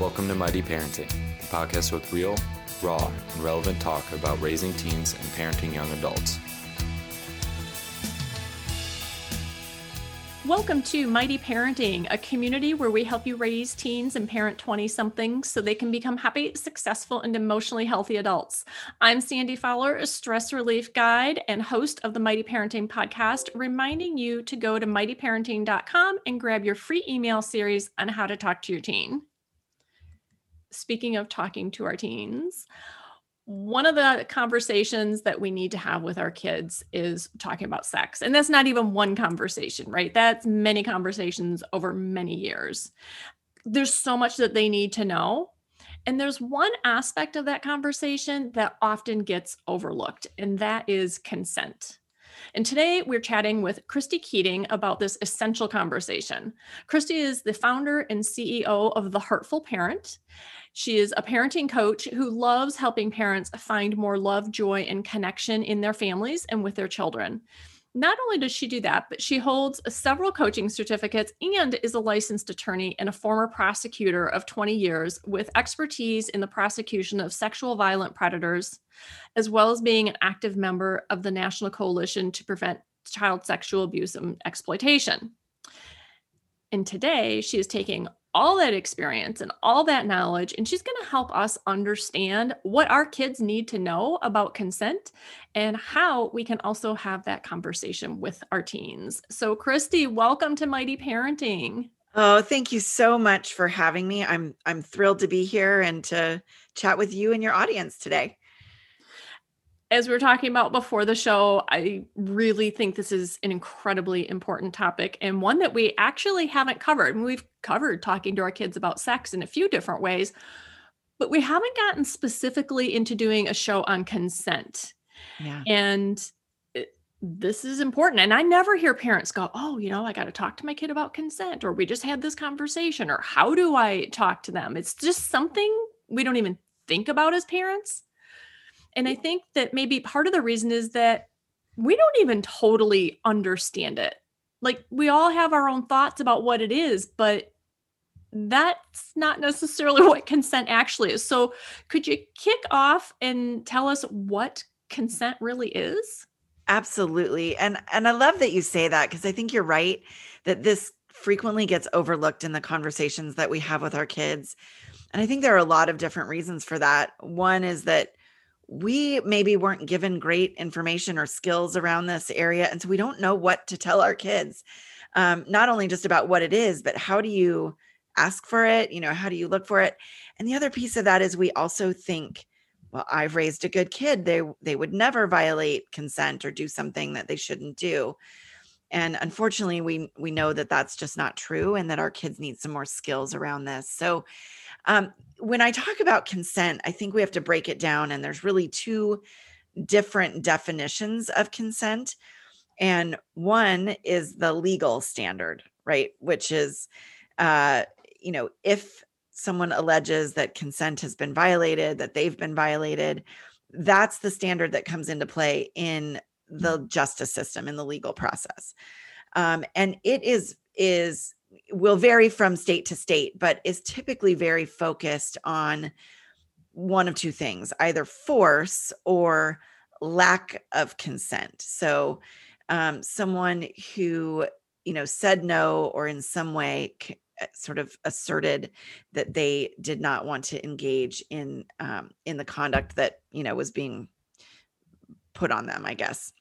Welcome to Mighty Parenting, the podcast with real, raw, and relevant talk about raising teens and parenting young adults. Welcome to Mighty Parenting, a community where we help you raise teens and parent 20 somethings so they can become happy, successful, and emotionally healthy adults. I'm Sandy Fowler, a stress relief guide and host of the Mighty Parenting podcast, reminding you to go to mightyparenting.com and grab your free email series on how to talk to your teen. Speaking of talking to our teens, one of the conversations that we need to have with our kids is talking about sex. And that's not even one conversation, right? That's many conversations over many years. There's so much that they need to know. And there's one aspect of that conversation that often gets overlooked, and that is consent. And today we're chatting with Christy Keating about this essential conversation. Christy is the founder and CEO of The Heartful Parent. She is a parenting coach who loves helping parents find more love, joy, and connection in their families and with their children. Not only does she do that, but she holds several coaching certificates and is a licensed attorney and a former prosecutor of 20 years with expertise in the prosecution of sexual violent predators, as well as being an active member of the National Coalition to Prevent Child Sexual Abuse and Exploitation. And today she is taking all that experience and all that knowledge. And she's going to help us understand what our kids need to know about consent and how we can also have that conversation with our teens. So, Christy, welcome to Mighty Parenting. Oh, thank you so much for having me. I'm I'm thrilled to be here and to chat with you and your audience today as we were talking about before the show, I really think this is an incredibly important topic and one that we actually haven't covered. we've covered talking to our kids about sex in a few different ways, but we haven't gotten specifically into doing a show on consent. Yeah. And it, this is important. And I never hear parents go, Oh, you know, I got to talk to my kid about consent, or we just had this conversation, or how do I talk to them? It's just something we don't even think about as parents. And I think that maybe part of the reason is that we don't even totally understand it. Like we all have our own thoughts about what it is, but that's not necessarily what consent actually is. So, could you kick off and tell us what consent really is? Absolutely. And and I love that you say that because I think you're right that this frequently gets overlooked in the conversations that we have with our kids. And I think there are a lot of different reasons for that. One is that we maybe weren't given great information or skills around this area. And so we don't know what to tell our kids, um, not only just about what it is, but how do you ask for it? You know, how do you look for it? And the other piece of that is we also think, well, I've raised a good kid. They they would never violate consent or do something that they shouldn't do. And unfortunately, we we know that that's just not true, and that our kids need some more skills around this. So um, when I talk about consent, I think we have to break it down, and there's really two different definitions of consent. And one is the legal standard, right? Which is, uh, you know, if someone alleges that consent has been violated, that they've been violated, that's the standard that comes into play in the justice system in the legal process. Um, and it is is will vary from state to state, but is typically very focused on one of two things either force or lack of consent. So, um, someone who, you know, said no or in some way uh, sort of asserted that they did not want to engage in um, in the conduct that you know was being put on them i guess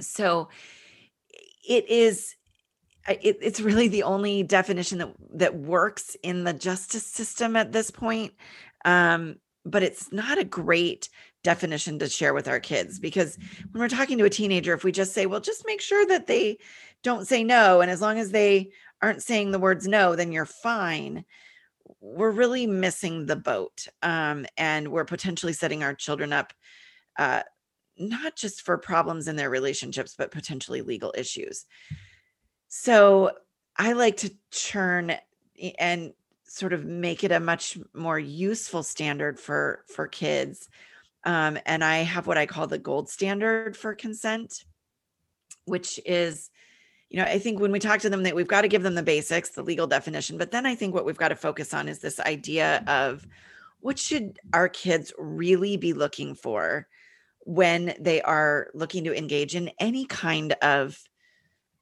so it is it, it's really the only definition that that works in the justice system at this point um, but it's not a great definition to share with our kids because when we're talking to a teenager if we just say well just make sure that they don't say no and as long as they aren't saying the words no then you're fine we're really missing the boat um, and we're potentially setting our children up uh, not just for problems in their relationships but potentially legal issues so I like to churn and sort of make it a much more useful standard for for kids. Um, and I have what I call the gold standard for consent, which is you know, I think when we talk to them that we've got to give them the basics, the legal definition, but then I think what we've got to focus on is this idea of what should our kids really be looking for when they are looking to engage in any kind of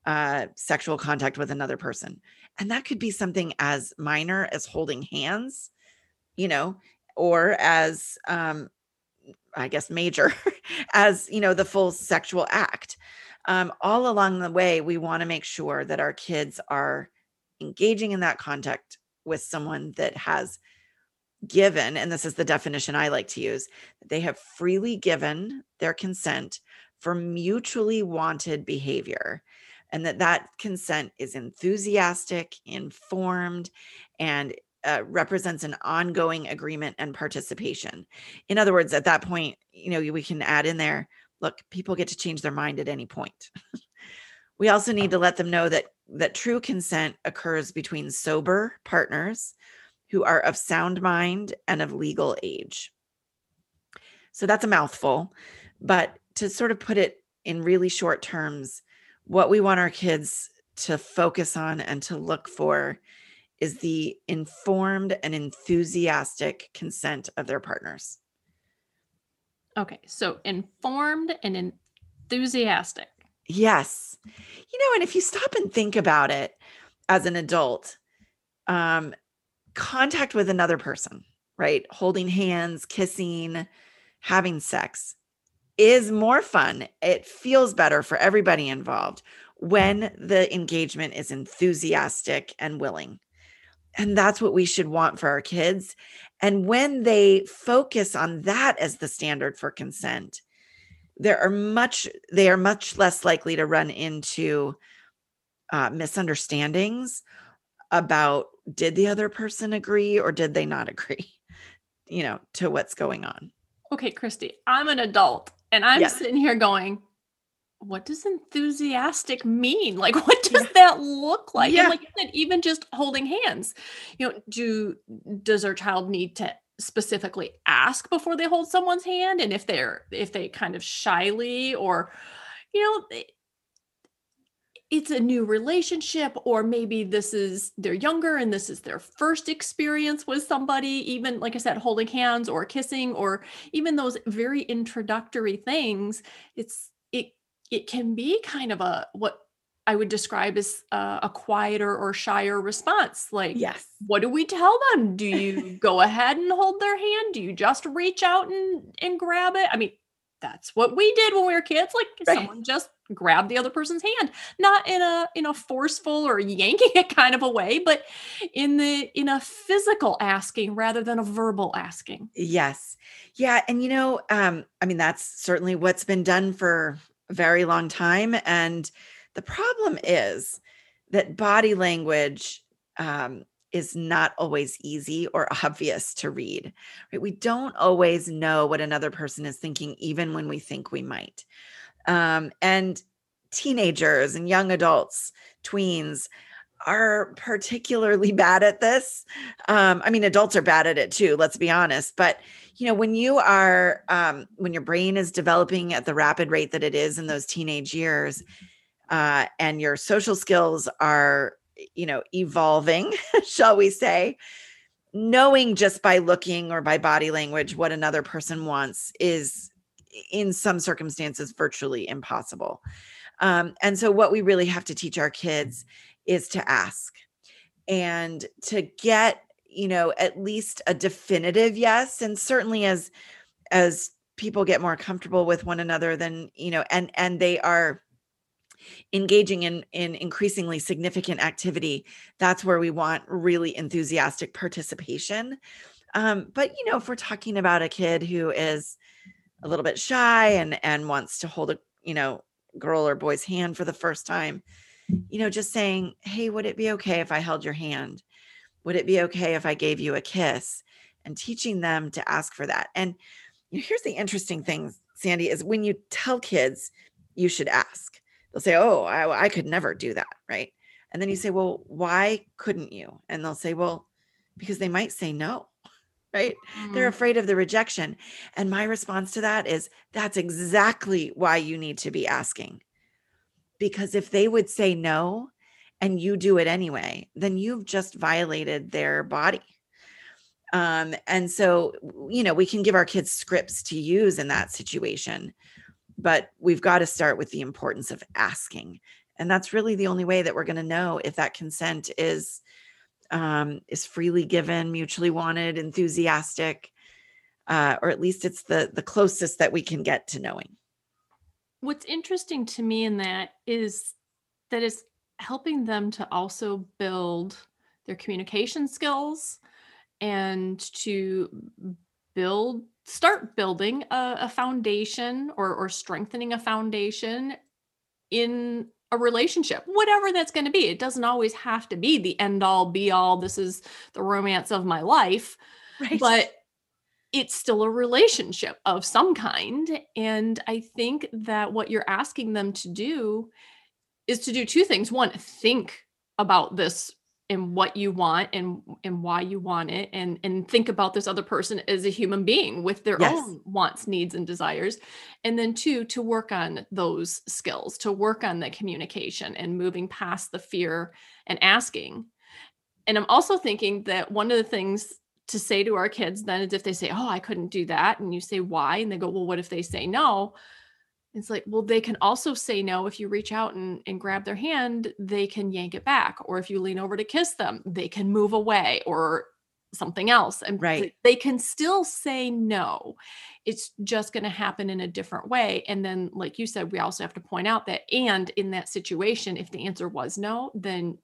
uh, sexual contact with another person. And that could be something as minor as holding hands, you know, or as, um, I guess, major as, you know, the full sexual act. Um, all along the way, we want to make sure that our kids are engaging in that contact with someone that has given, and this is the definition I like to use, they have freely given their consent for mutually wanted behavior and that that consent is enthusiastic informed and uh, represents an ongoing agreement and participation. In other words at that point you know we can add in there look people get to change their mind at any point. We also need to let them know that that true consent occurs between sober partners who are of sound mind and of legal age. So that's a mouthful, but to sort of put it in really short terms, what we want our kids to focus on and to look for is the informed and enthusiastic consent of their partners. Okay, so informed and enthusiastic. Yes. You know, and if you stop and think about it as an adult, um, contact with another person, right? Holding hands, kissing, having sex is more fun. It feels better for everybody involved when the engagement is enthusiastic and willing. And that's what we should want for our kids. And when they focus on that as the standard for consent, there are much they are much less likely to run into uh, misunderstandings about did the other person agree or did they not agree you know to what's going on okay christy i'm an adult and i'm yeah. sitting here going what does enthusiastic mean like what does yeah. that look like yeah. and like said, even just holding hands you know do does our child need to specifically ask before they hold someone's hand and if they're if they kind of shyly or you know it's a new relationship or maybe this is they're younger and this is their first experience with somebody even like i said holding hands or kissing or even those very introductory things it's it it can be kind of a what i would describe as a, a quieter or shyer response like yes. What do we tell them? Do you go ahead and hold their hand? Do you just reach out and and grab it? I mean that's what we did when we were kids like right. someone just grab the other person's hand not in a in a forceful or yanking it kind of a way but in the in a physical asking rather than a verbal asking. Yes. Yeah and you know um i mean that's certainly what's been done for a very long time and the problem is that body language um is not always easy or obvious to read right? We don't always know what another person is thinking even when we think we might um, and teenagers and young adults, tweens, are particularly bad at this. Um, I mean, adults are bad at it too, let's be honest. But, you know, when you are, um, when your brain is developing at the rapid rate that it is in those teenage years, uh, and your social skills are, you know, evolving, shall we say, knowing just by looking or by body language what another person wants is in some circumstances virtually impossible. Um, and so, what we really have to teach our kids is to ask and to get, you know, at least a definitive yes. And certainly, as as people get more comfortable with one another, then you know, and and they are engaging in in increasingly significant activity that's where we want really enthusiastic participation um, but you know if we're talking about a kid who is a little bit shy and and wants to hold a you know girl or boy's hand for the first time you know just saying hey would it be okay if i held your hand? Would it be okay if i gave you a kiss? and teaching them to ask for that. And here's the interesting thing sandy is when you tell kids you should ask. They'll say oh I, I could never do that right? And then you say well why couldn't you? and they'll say well because they might say no right? Mm-hmm. They're afraid of the rejection. And my response to that is that's exactly why you need to be asking. because if they would say no and you do it anyway, then you've just violated their body. Um, and so, you know, we can give our kids scripts to use in that situation, but we've got to start with the importance of asking. And that's really the only way that we're going to know if that consent is um, is freely given, mutually wanted, enthusiastic, uh, or at least it's the the closest that we can get to knowing. What's interesting to me in that is that it's helping them to also build their communication skills and to build start building a, a foundation or, or strengthening a foundation in a relationship, whatever that's going to be. It doesn't always have to be the end all be all. This is the romance of my life. Right. But it's still a relationship of some kind. And I think that what you're asking them to do is to do two things. One, think about this and what you want and and why you want it and and think about this other person as a human being with their yes. own wants needs and desires. And then two to work on those skills to work on the communication and moving past the fear and asking. And i'm also thinking that one of the things to say to our kids then is if they say oh i couldn't do that and you say why? and they go well what if they say no it's like, well, they can also say no. If you reach out and, and grab their hand, they can yank it back. Or if you lean over to kiss them, they can move away or something else. And right. they can still say no. It's just going to happen in a different way. And then, like you said, we also have to point out that, and in that situation, if the answer was no, then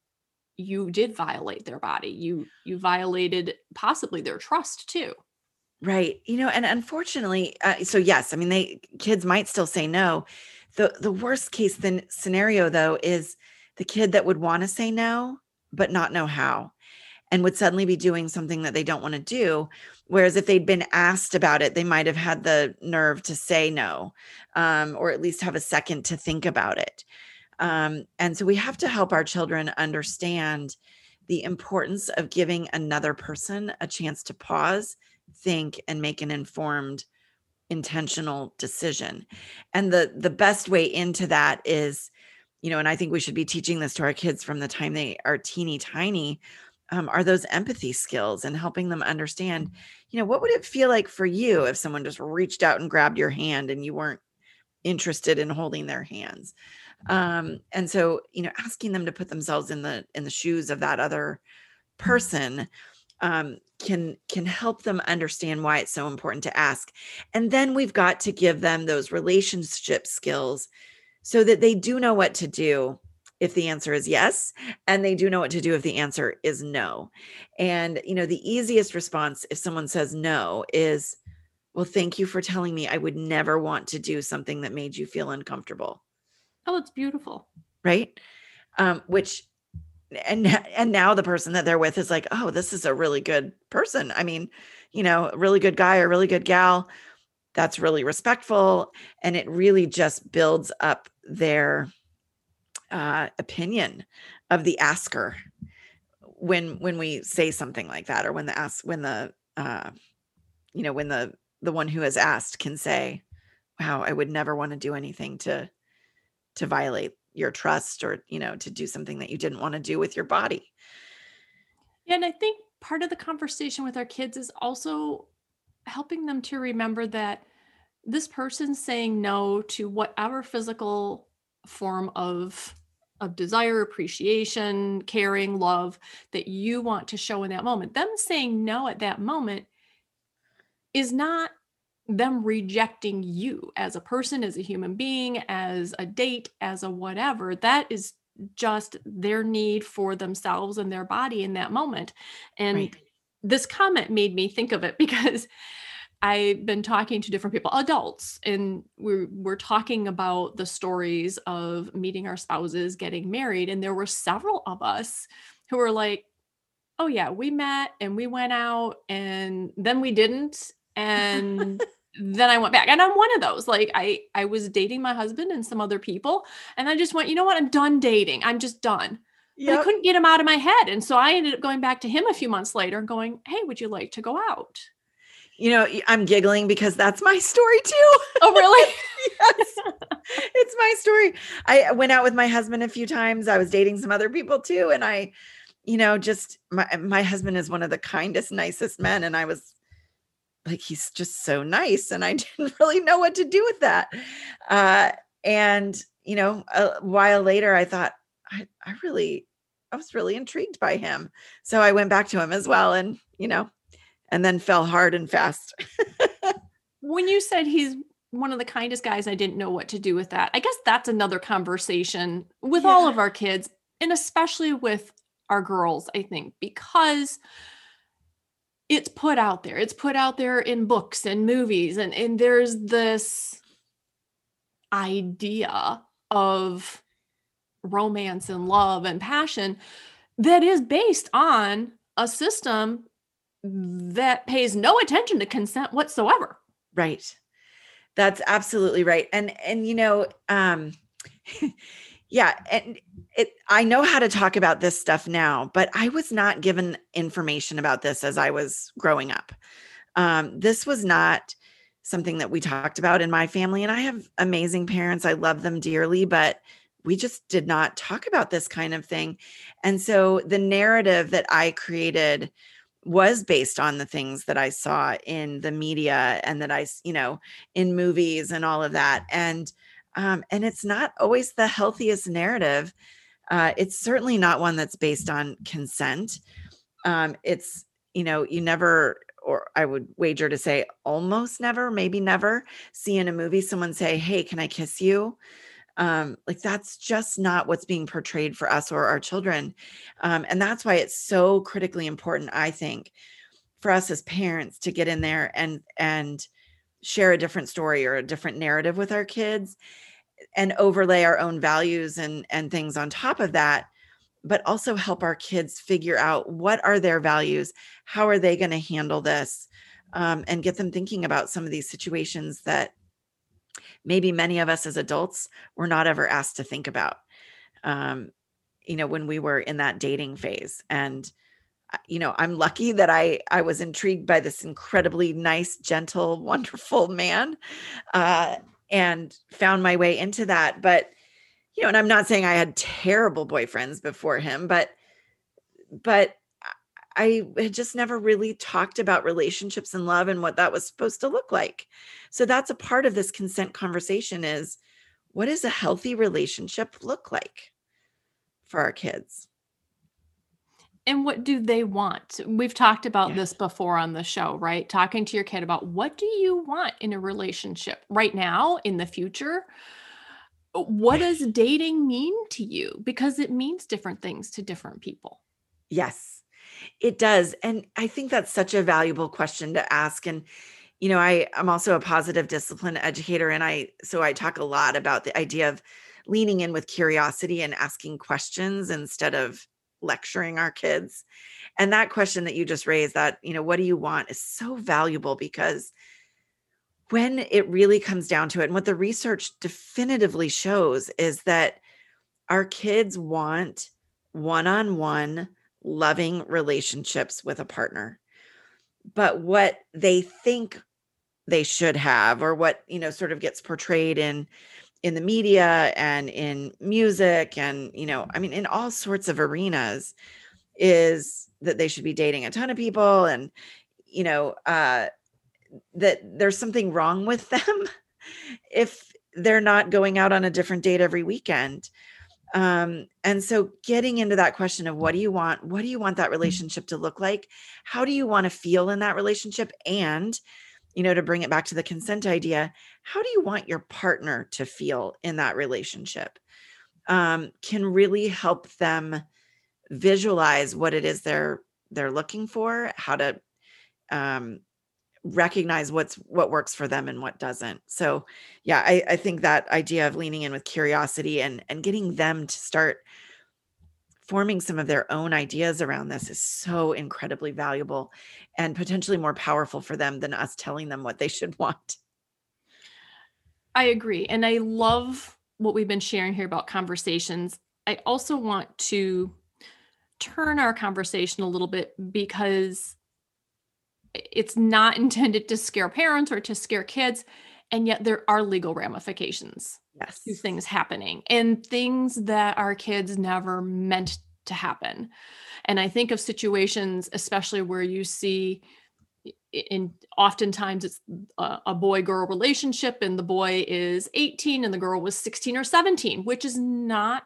you did violate their body. You you violated possibly their trust too. Right. You know, and unfortunately, uh, so yes, I mean, they kids might still say no. The the worst case then scenario though is the kid that would want to say no but not know how and would suddenly be doing something that they don't want to do whereas if they'd been asked about it they might have had the nerve to say no um, or at least have a second to think about it um, and so we have to help our children understand the importance of giving another person a chance to pause think and make an informed intentional decision. And the the best way into that is you know and i think we should be teaching this to our kids from the time they are teeny tiny um, are those empathy skills and helping them understand you know what would it feel like for you if someone just reached out and grabbed your hand and you weren't interested in holding their hands? Um, and so you know asking them to put themselves in the in the shoes of that other person um, can can help them understand why it's so important to ask. And then we've got to give them those relationship skills so that they do know what to do if the answer is yes and they do know what to do if the answer is no. And you know the easiest response if someone says no is well thank you for telling me. I would never want to do something that made you feel uncomfortable. Oh it's beautiful. Right? Um, which and and now the person that they're with is like oh this is a really good person. I mean you know a really good guy or really good gal that's really respectful and it really just builds up their uh, opinion of the asker when when we say something like that or when the ask when the uh, you know when the the one who has asked can say wow i would never want to do anything to to violate your trust or you know to do something that you didn't want to do with your body. Yeah and i think part of the conversation with our kids is also helping them to remember that this person saying no to whatever physical form of of desire appreciation caring love that you want to show in that moment them saying no at that moment is not them rejecting you as a person, as a human being, as a date, as a whatever. That is just their need for themselves and their body in that moment. And right. this comment made me think of it because I've been talking to different people, adults, and we're we're talking about the stories of meeting our spouses, getting married, and there were several of us who were like, "Oh yeah, we met and we went out, and then we didn't, and then I went back and I'm one of those like I I was dating my husband and some other people and I just went you know what I'm done dating I'm just done yep. I couldn't get him out of my head and so I ended up going back to him a few months later and going hey would you like to go out You know, I'm giggling because that's my story too. Oh, really? yes. It's my story. I went out with my husband a few times. I was dating some other people too. And I, you know, just my my husband is one of the kindest, nicest men. And I was like, he's just so nice. And I didn't really know what to do with that. Uh, and, you know, a while later, I thought, I, I really, I was really intrigued by him. So I went back to him as well. And, you know, and then fell hard and fast. when you said he's one of the kindest guys, I didn't know what to do with that. I guess that's another conversation with yeah. all of our kids, and especially with our girls, I think, because it's put out there. It's put out there in books and movies, and, and there's this idea of romance and love and passion that is based on a system that pays no attention to consent whatsoever. Right. That's absolutely right. And and you know, um yeah, and it I know how to talk about this stuff now, but I was not given information about this as I was growing up. Um this was not something that we talked about in my family and I have amazing parents. I love them dearly, but we just did not talk about this kind of thing. And so the narrative that I created was based on the things that I saw in the media and that I, you know, in movies and all of that. And um, and it's not always the healthiest narrative. Uh, it's certainly not one that's based on consent. Um, it's you know, you never, or I would wager to say almost never, maybe never, see in a movie someone say, "Hey, can I kiss you?" um, like that's just not what's being portrayed for us or our children um, and that's why it's so critically important i think for us as parents to get in there and and share a different story or a different narrative with our kids and overlay our own values and and things on top of that but also help our kids figure out what are their values how are they going to handle this um, and get them thinking about some of these situations that maybe many of us as adults were not ever asked to think about um, you know when we were in that dating phase. And uh, you know i'm lucky that i i was intrigued by this incredibly nice gentle wonderful man uh, and found my way into that but you know and i'm not saying i had terrible boyfriends before him but but I had just never really talked about relationships and love and what that was supposed to look like. So that's a part of this consent conversation is what does a healthy relationship look like for our kids? And what do they want? We've talked about yeah. this before on the show, right? Talking to your kid about what do you want in a relationship right now, in the future? What does dating mean to you? Because it means different things to different people. Yes it does. And I think that's such a valuable question to ask. And, you know, I, I'm also a positive discipline educator. And I, so I talk a lot about the idea of leaning in with curiosity and asking questions instead of lecturing our kids. And that question that you just raised, that, you know, what do you want is so valuable because when it really comes down to it, and what the research definitively shows is that our kids want one on one loving relationships with a partner. But what they think they should have or what, you know, sort of gets portrayed in in the media and in music and, you know, I mean in all sorts of arenas is that they should be dating a ton of people and you know, uh that there's something wrong with them if they're not going out on a different date every weekend. Um, and so getting into that question of what do you want what do you want that mm. relationship to look like? How do you want to feel in that relationship? And you know to bring it back to the consent idea how do you want your partner to feel in that relationship? Um, can really help them visualize what it is they're they're looking for how to um, recognize what's what works for them and what doesn't. So yeah I, I think that idea of leaning in with curiosity and and getting them to start forming some of their own ideas around this is so incredibly valuable and potentially more powerful for them than us telling them what they should want. I agree and i love what we've been sharing here about conversations. I also want to turn our conversation a little bit because it's not intended to scare parents or to scare kids and yet there are legal ramifications yes. to things happening and things that our kids never meant to happen and i think of situations especially where you see in oftentimes it's a, a boy girl relationship and the boy is 18 and the girl was 16 or 17 which is not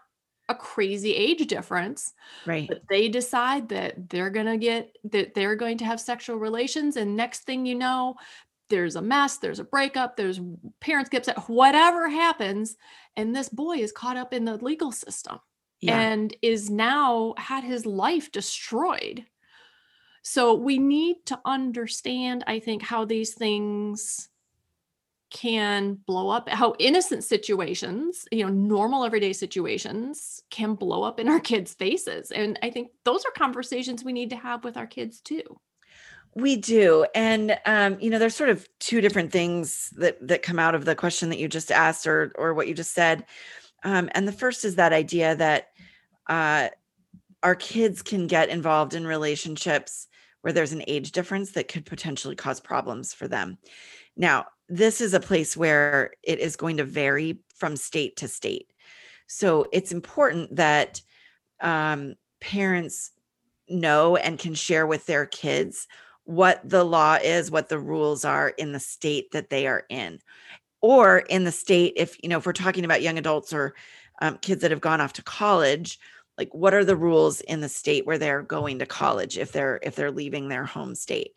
a crazy age difference right. but they decide that they're going to get that they're going to have sexual relations and next thing you know there's a mess there's a breakup there's parents get upset whatever happens and this boy is caught up in the legal system yeah. and is now had his life destroyed so we need to understand i think how these things can blow up how innocent situations you know normal everyday situations can blow up in our kids faces and i think those are conversations we need to have with our kids too we do and um, you know there's sort of two different things that that come out of the question that you just asked or or what you just said um, and the first is that idea that uh, our kids can get involved in relationships where there's an age difference that could potentially cause problems for them now this is a place where it is going to vary from state to state. So it's important that um, parents know and can share with their kids what the law is, what the rules are in the state that they are in. Or in the state, if you know, if we're talking about young adults or um, kids that have gone off to college, like what are the rules in the state where they're going to college if they're if they're leaving their home state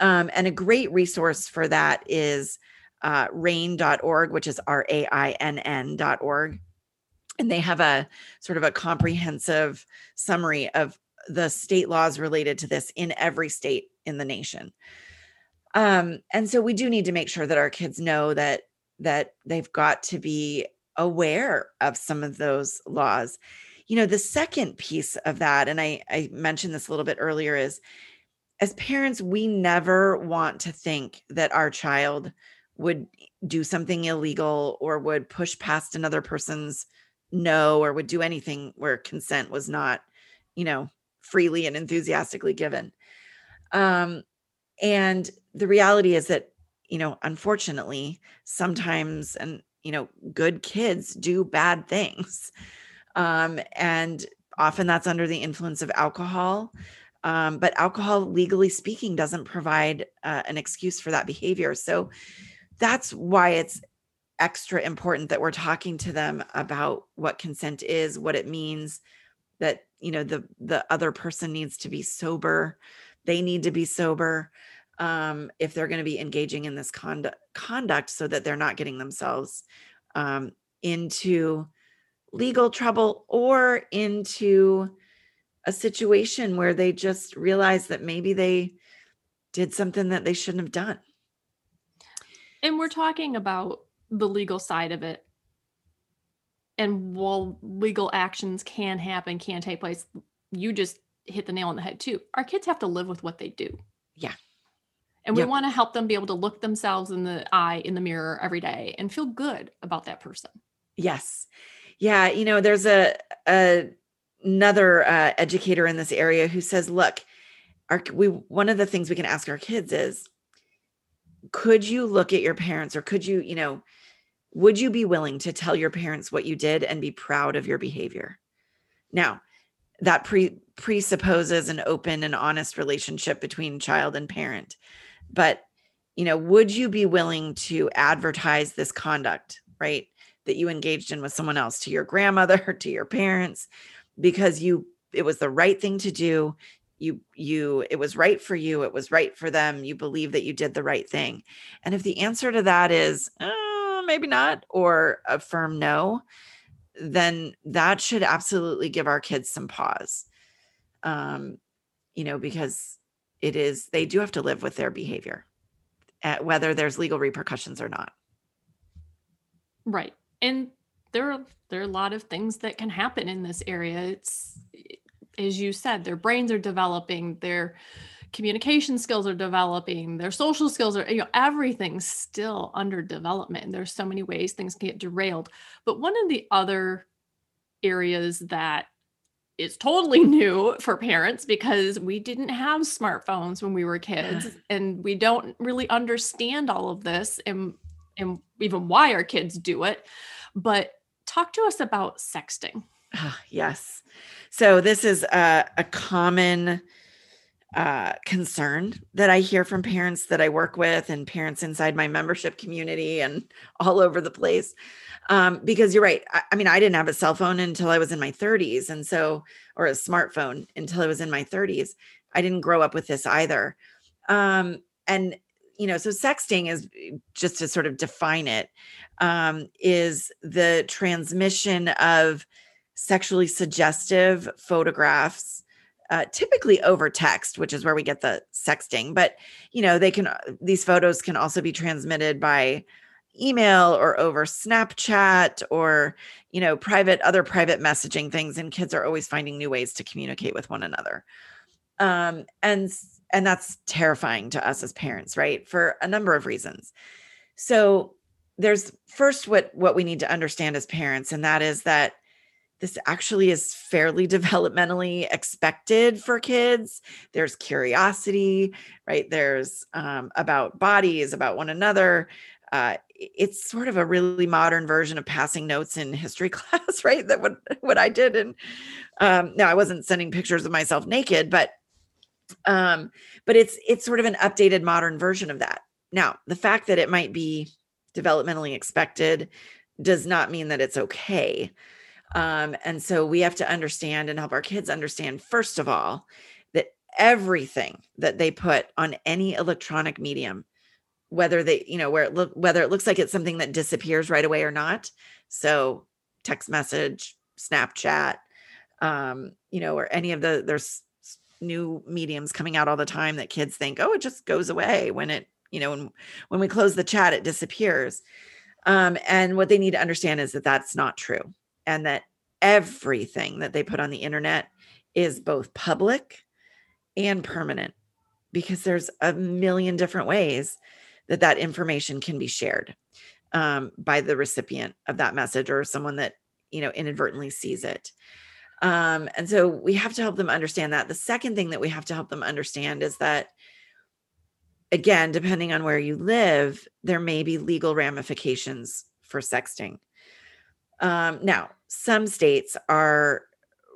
um, and a great resource for that is uh, rainn.org, which is R A I N N.org. And they have a sort of a comprehensive summary of the state laws related to this in every state in the nation. Um, and so we do need to make sure that our kids know that that they've got to be aware of some of those laws. You know, the second piece of that, and I, I mentioned this a little bit earlier, is as parents, we never want to think that our child would do something illegal or would push past another person's no or would do anything where consent was not you know freely and enthusiastically given um and the reality is that you know unfortunately sometimes and you know good kids do bad things. Um and often that's under the influence of alcohol. Um, but alcohol legally speaking doesn't provide uh, an excuse for that behavior. So that's why it's extra important that we're talking to them about what consent is, what it means, that you know the the other person needs to be sober, they need to be sober um, if they're going to be engaging in this conduct conduct so that they're not getting themselves um, into legal trouble or into a situation where they just realize that maybe they did something that they shouldn't have done. And we're talking about the legal side of it. And while legal actions can happen, can take place, you just hit the nail on the head too. Our kids have to live with what they do. Yeah. And we yep. want to help them be able to look themselves in the eye in the mirror every day and feel good about that person. Yes. Yeah, you know, there's a, a another uh, educator in this area who says, look, our we one of the things we can ask our kids is could you look at your parents or could you, you know, would you be willing to tell your parents what you did and be proud of your behavior? Now, that pre presupposes an open and honest relationship between child and parent. But, you know, would you be willing to advertise this conduct, right? That you engaged in with someone else to your grandmother, to your parents, because you it was the right thing to do you you it was right for you it was right for them you believe that you did the right thing and if the answer to that is uh, maybe not or a firm no then that should absolutely give our kids some pause um you know because it is they do have to live with their behavior at eh, whether there's legal repercussions or not. Right and there are there are a lot of things that can happen in this area. It's as you said, their brains are developing, their communication skills are developing, their social skills are, you know, everything's still under development. And there's so many ways things can get derailed. But one of the other areas that is totally new for parents because we didn't have smartphones when we were kids and we don't really understand all of this and and even why our kids do it. But talk to us about sexting. Ah, yes. So this is a, a common uh, concern that I hear from parents that I work with and parents inside my membership community and all over the place. Um, because you're right. I, I, mean, I didn't have a cell phone until I was in my 30s. And so, or a smartphone until I was in my 30s. I didn't grow up with this either. Um, and, you know, so sexting is just to sort of define it, um, is the transmission of sexually suggestive photographs uh, typically over text, which is where we get the sexting. But you know, they can these photos can also be transmitted by email or over Snapchat or you know private other private messaging things. And kids are always finding new ways to communicate with one another. Um, and and that's terrifying to us as parents, right? For a number of reasons. So there's first what what we need to understand as parents, and that is that this actually is fairly developmentally expected for kids. There's curiosity, right? There's um, about bodies, about one another. Uh, it's sort of a really modern version of passing notes in history class, right? That what what I did, and um, now I wasn't sending pictures of myself naked, but um, but it's it's sort of an updated modern version of that. Now, the fact that it might be developmentally expected does not mean that it's okay. Um, and so we have to understand and help our kids understand, first of all, that everything that they put on any electronic medium, whether they, you know, where it look whether it looks like it's something that disappears right away or not. So text message, Snapchat, um, you know, or any of the there's new mediums coming out all the time that kids think, oh, it just goes away when it, you know, when when we close the chat, it disappears. Um, and what they need to understand is that that's not true and that everything that they put on the internet is both public and permanent because there's a million different ways that that information can be shared um, by the recipient of that message or someone that you know inadvertently sees it. Um, and so we have to help them understand that. The second thing that we have to help them understand is that again depending on where you live there may be legal ramifications for sexting um, now, some states are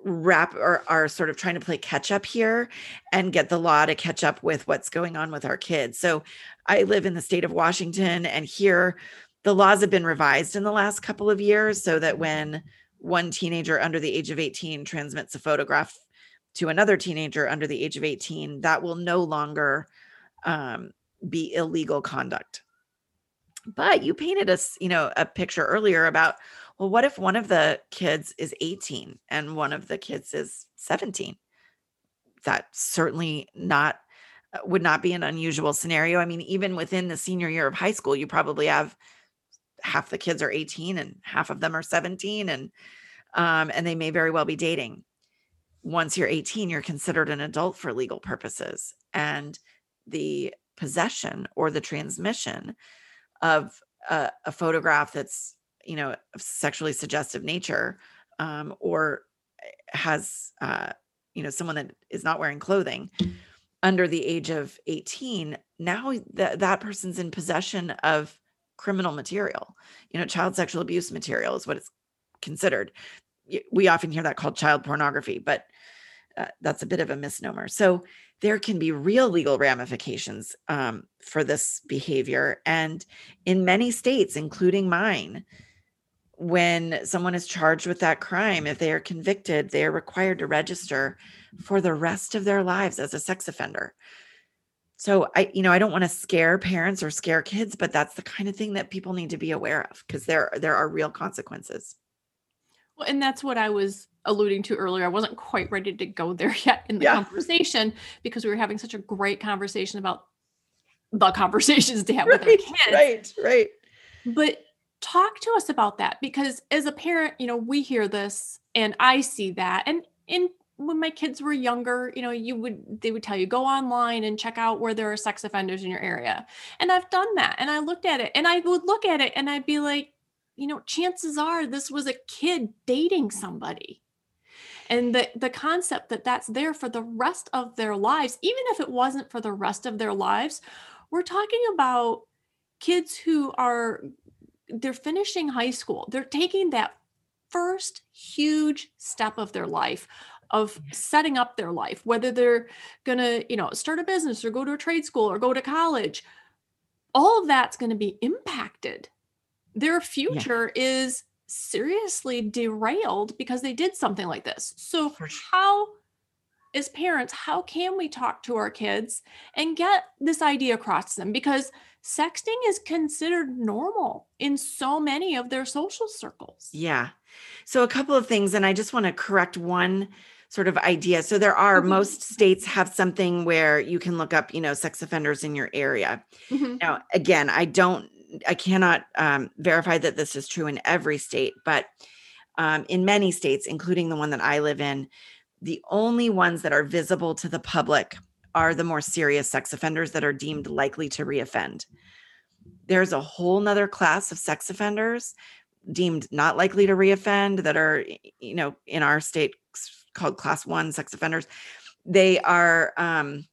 wrap or are sort of trying to play catch up here and get the law to catch up with what's going on with our kids. So I live in the state of Washington and here the laws have been revised in the last couple of years so that when one teenager under the age of 18 transmits a photograph to another teenager under the age of 18 that will no longer um, be illegal conduct but you painted us you know a picture earlier about well, what if one of the kids is 18 and one of the kids is 17? That certainly not uh, would not be an unusual scenario. I mean, even within the senior year of high school, you probably have half the kids are 18 and half of them are 17 and um, and they may very well be dating. Once you're 18, you're considered an adult for legal purposes. And the possession or the transmission of a, a photograph that's you know sexually suggestive nature um, or eh, has uh, you know someone that is not wearing clothing under the age of 18 now that that person's in possession of criminal material. You know child sexual abuse material is what it's considered. We often hear that called child pornography but uh, that's a bit of a misnomer. So there can be real legal ramifications um, for this behavior and in many states including mine when someone is charged with that crime, if they are convicted, they are required to register for the rest of their lives as a sex offender. So I, you know, I don't want to scare parents or scare kids, but that's the kind of thing that people need to be aware of because there there are real consequences. Well, and that's what I was alluding to earlier. I wasn't quite ready to go there yet in the yeah. conversation because we were having such a great conversation about the conversations to have right, with our kids. Right, right. But talk to us about that because as a parent you know we hear this and i see that and in when my kids were younger you know you would they would tell you go online and check out where there are sex offenders in your area and i've done that and i looked at it and i would look at it and i'd be like you know chances are this was a kid dating somebody and the the concept that that's there for the rest of their lives even if it wasn't for the rest of their lives we're talking about kids who are they're finishing high school. They're taking that first huge step of their life of setting up their life whether they're going to you know start a business or go to a trade school or go to college all of that's going to be impacted. Their future yeah. is seriously derailed because they did something like this. So sure. how as parents how can we talk to our kids and get this idea across to them? Because sexting is considered normal in so many of their social circles yeah so a couple of things and i just want to correct one sort of idea. So there are mm-hmm. most states have something where you can look up, you know, sex offenders in your area. Mm-hmm. Now, again, I don't, I cannot um, verify that this is true in every state, but um, in many states, including the one that I live in, the only ones that are visible to the public are the more serious sex offenders that are deemed likely to reoffend. There's a whole nother class of sex offenders deemed not likely to reoffend that are, you know, in our state called class one sex offenders. They are, um,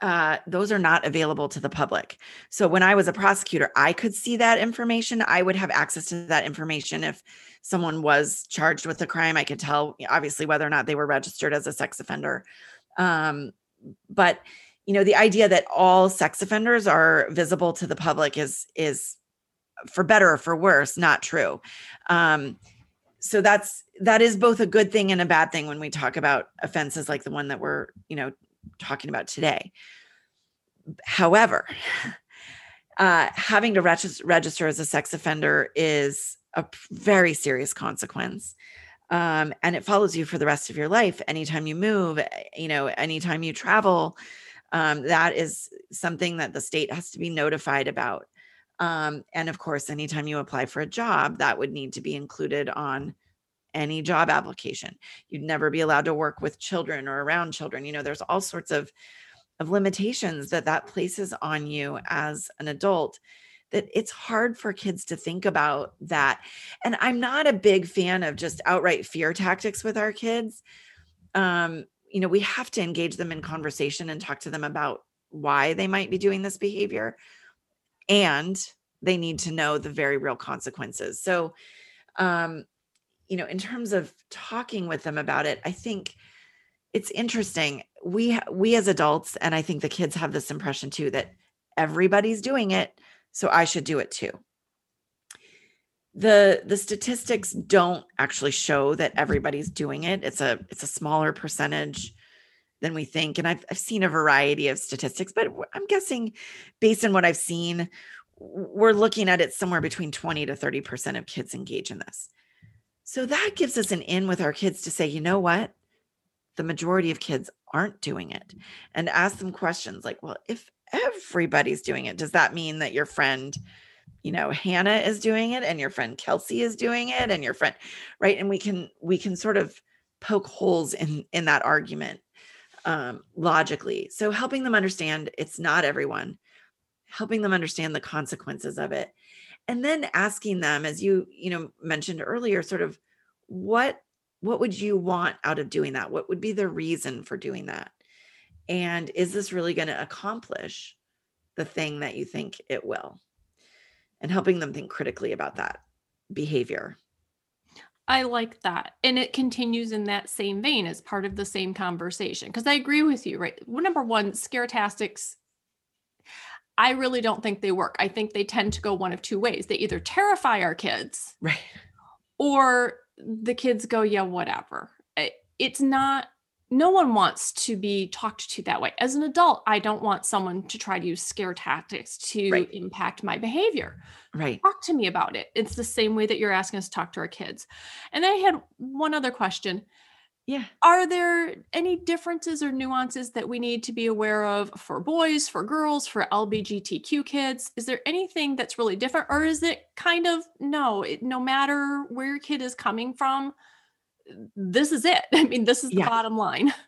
uh, those are not available to the public. So when I was a prosecutor, I could see that information. I would have access to that information if someone was charged with a crime. I could tell, obviously, whether or not they were registered as a sex offender. Um, but you know, the idea that all sex offenders are visible to the public is is for better or for worse not true. Um, so that's that is both a good thing and a bad thing when we talk about offenses like the one that we're you know talking about today however uh, having to register, register as a sex offender is a very serious consequence um, and it follows you for the rest of your life anytime you move eh, you know anytime you travel um, that is something that the state has to be notified about um, and of course, anytime you apply for a job, that would need to be included on any job application. You'd never be allowed to work with children or around children. You know, there's all sorts of of limitations that that places on you as an adult that it's hard for kids to think about that. And I'm not a big fan of just outright fear tactics with our kids. Um, you know, we have to engage them in conversation and talk to them about why they might be doing this behavior and they need to know the very real consequences. So, um, you know, in terms of talking with them about it, I think it's interesting. We we as adults, and I think the kids have this impression too that everybody's doing it, so I should do it too. The the statistics don't actually show that everybody's doing it. It's a it's a smaller percentage than we think. And I've, I've seen a variety of statistics, but I'm guessing based on what I've seen, we're looking at it somewhere between 20 to 30% of kids engage in this. So that gives us an in with our kids to say, you know what? The majority of kids aren't doing it and ask them questions like, well, if everybody's doing it, does that mean that your friend, you know, Hannah is doing it and your friend Kelsey is doing it and your friend, right? And we can, we can sort of poke holes in, in that argument um, logically. So helping them understand it's not everyone, helping them understand the consequences of it, and then asking them, as you you know mentioned earlier, sort of what what would you want out of doing that? What would be the reason for doing that? And is this really going to accomplish the thing that you think it will? And helping them think critically about that behavior. I like that. And it continues in that same vein as part of the same conversation. Because I agree with you, right? Well, number one, scare tactics, I really don't think they work. I think they tend to go one of two ways. They either terrify our kids, right? Or the kids go, yeah, whatever. It's not no one wants to be talked to that way. As an adult, I don't want someone to try to use scare tactics to right. impact my behavior. Right. Talk to me about it. It's the same way that you're asking us to talk to our kids. And I had one other question. Yeah. Are there any differences or nuances that we need to be aware of for boys, for girls, for LGBTQ kids? Is there anything that's really different? Or is it kind of no, it, no matter where your kid is coming from, this is it. I mean, this is the yeah. bottom line.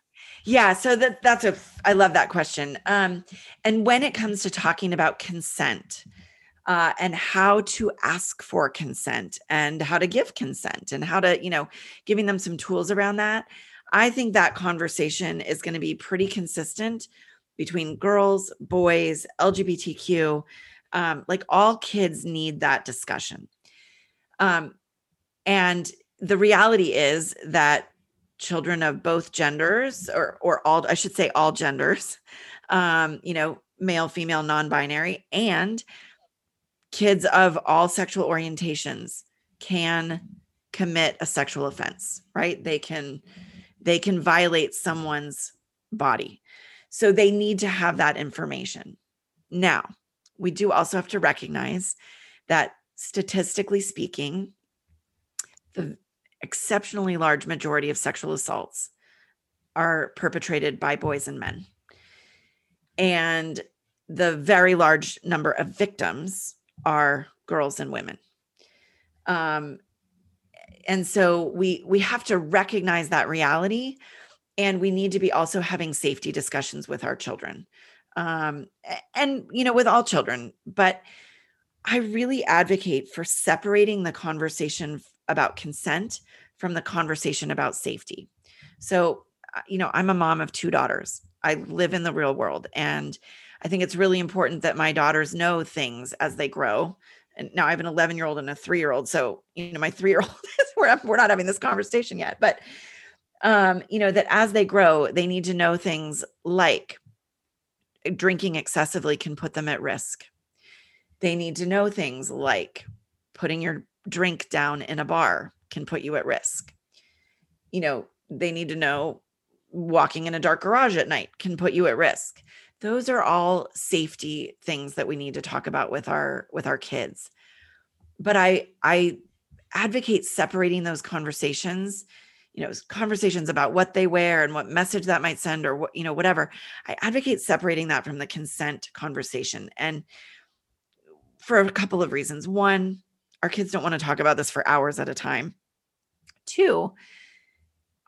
Yeah, so that that's a I love that question. Um and when it comes to talking about consent, uh, and how to ask for consent and how to give consent and how to, you know, giving them some tools around that. I think that conversation is going to be pretty consistent between girls, boys, LGBTQ. Um, like all kids need that discussion. Um, and the reality is that children of both genders or or all I should say all genders um you know male female non-binary and kids of all sexual orientations can commit a sexual offense right? They can they can violate someone's body. So they need to have that information. Now we do also have to recognize that statistically speaking the exceptionally large majority of sexual assaults are perpetrated by boys and men. And the very large number of victims are girls and women. Um, and so we we have to recognize that reality and we need to be also having safety discussions with our children um, and you know with all children but i really advocate for separating the conversation about consent from the conversation about safety. So, uh, you know, I'm a mom of two daughters. I live in the real world. And I think it's really important that my daughters know things as they grow. And now I have an 11 year old and a three year old. So, you know, my three year old, we're, we're not having this conversation yet, but, um, you know, that as they grow, they need to know things like drinking excessively can put them at risk. They need to know things like putting your drink down in a bar can put you at risk. You know, they need to know walking in a dark garage at night can put you at risk. Those are all safety things that we need to talk about with our with our kids. But I I advocate separating those conversations you know conversations about what they wear and what message that might send or what you know whatever i advocate separating that from the consent conversation and for a couple of reasons one our kids don't want to talk about this for hours at a time. Two,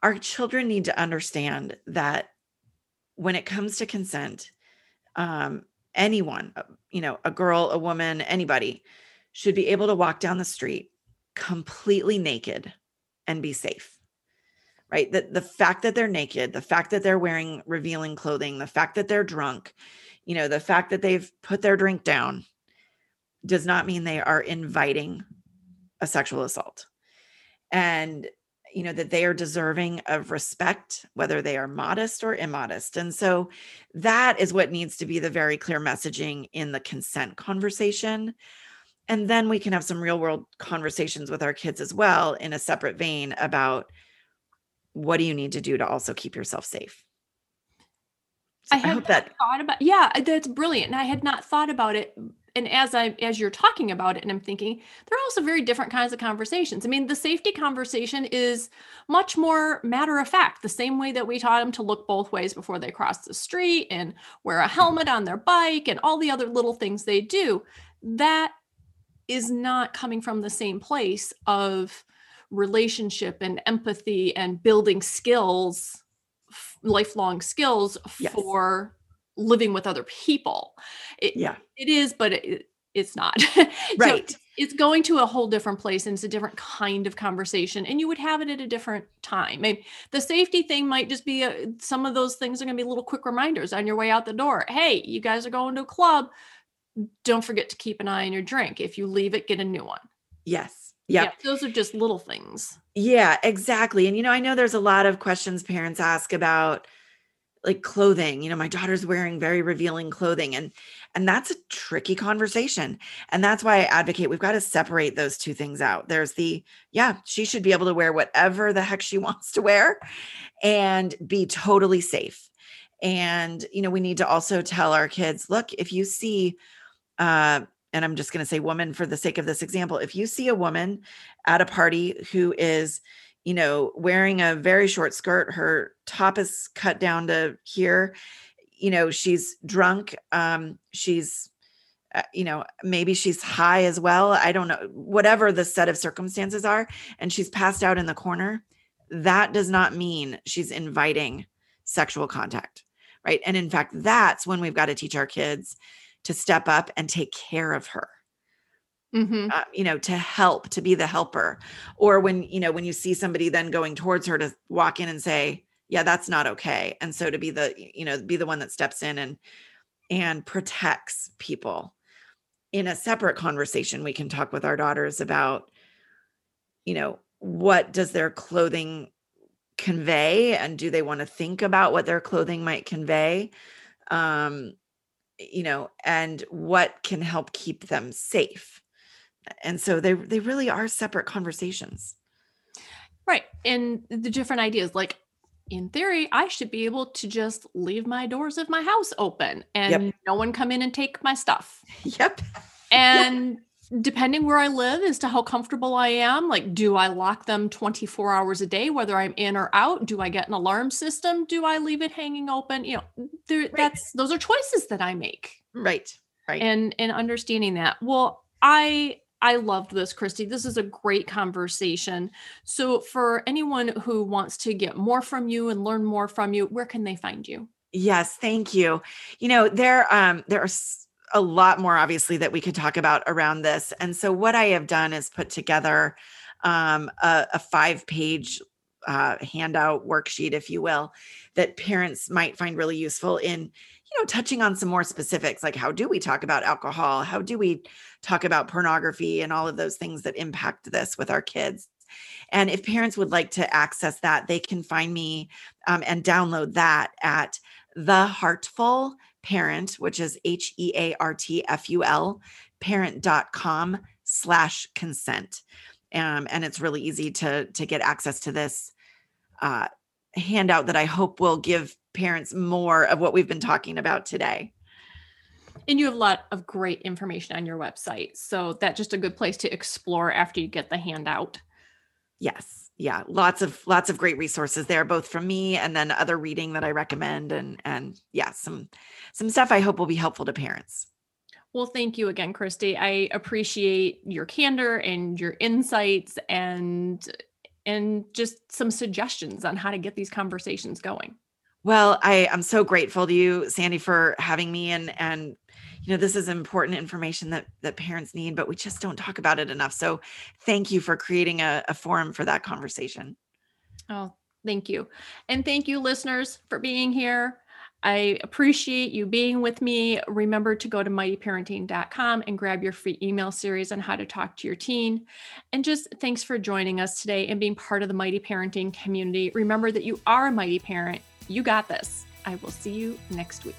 our children need to understand that when it comes to consent, um, anyone, uh, you know, a girl, a woman, anybody should be able to walk down the street completely naked and be safe. Right? That the fact that they're naked, the fact that they're wearing revealing clothing, the fact that they're drunk, you know, the fact that they've put their drink down, does not mean they are inviting a sexual assault. And you know that they are deserving of respect whether they are modest or immodest. And so that is what needs to be the very clear messaging in the consent conversation. And then we can have some real world conversations with our kids as well in a separate vein about what do you need to do to also keep yourself safe? So I, I hope that thought about yeah that's brilliant. And i had not thought about it and as I as you're talking about it and I'm thinking there are also very different kinds of conversations. I mean, the safety conversation is much more matter of fact, the same way that we taught them to look both ways before they cross the street and wear a mm-hmm. helmet on their bike and all the other little things they do. That is not coming from the same place of relationship and empathy and building skills lifelong skills yes. for living with other people. It, yeah, it is, but it, it's not. right. So it's going to a whole different place and it's a different kind of conversation and you would have it at a different time. Maybe the safety thing might just be a, some of those things are going to be little quick reminders on your way out the door. Hey, you guys are going to a club. Don't forget to keep an eye on your drink. If you leave it, get a new one. Yes. Yep. Yeah. Those are just little things. Yeah, exactly. And you know, I know there's a lot of questions parents ask about like clothing you know my daughter's wearing very revealing clothing and and that's a tricky conversation and that's why i advocate we've got to separate those two things out. There's the yeah she should be able to wear whatever the heck she wants to wear and be totally safe and you know we need to also tell our kids look if you see uh and i'm just going to say woman for the sake of this example if you see a woman at a party who is you know, wearing a very short skirt. Her top is cut down to here. You know, she's drunk. Um, she's, uh, you know, maybe she's high as well. I don't know, whatever the set of circumstances are. And she's passed out in the corner. That does not mean she's inviting sexual contact. Right. And in fact, that's when we've got to teach our kids to step up and take care of her Mhm. uh, you know, to help, to be the helper. Or when, you know, when you see somebody then going towards her to walk in and say, yeah, that's not okay. And so to be the, you know, be the one that steps in and, and protects people. In a separate conversation, we can talk with our daughters about, you know, what does their clothing convey and do they want to think about what their clothing might convey? Um, you know, and what can help keep them safe and so they they really are separate conversations Right. And the different ideas like in theory, I should be able to just leave my doors of my house open and no one come in and take my stuff. yep And depending where I live as to how comfortable I am, like do I lock them 24 hours a day whether I'm in or out? Do I get an alarm system? Do I leave it hanging open? You know, there that's those are choices that I make. right right and and understanding that well i i loved this christy. This is a great conversation. So for anyone who wants to get more from you and learn more from you where can they find you? Yes thank you. You know there um there are a lot more obviously that we could talk about around this. And so what i have done is put together um a, a five page uh, handout worksheet if you will that parents might find really useful in know touching on some more specifics like how do we talk about alcohol? How do we talk about pornography and all of those things that impact this with our kids? And if parents would like to access that they can find me um, and download that at the heartful parent which is h-e-a-r-t-f-u-l parent.com slash consent. Um, and it's really easy to to get access to this uh, handout that i hope will give parents more of what we've been talking about today. And you have a lot of great information on your website. So that's just a good place to explore after you get the handout. Yes. Yeah. Lots of lots of great resources there both from me and then other reading that i recommend and and yeah some some stuff i hope will be helpful to parents. Well thank you again christy. I appreciate your candor and your insights and and just some suggestions on how to get these conversations going well i i'm so grateful to you sandy for having me and and you know this is important information that that parents need but we just don't talk about it enough so thank you for creating a, a forum for that conversation Oh, thank you. And thank you, listeners, for being here. I appreciate you being with me. Remember to go to mightyparenting.com and grab your free email series on how to talk to your teen. And just thanks for joining us today and being part of the Mighty Parenting community. Remember that you are a mighty parent. You got this. I will see you next week.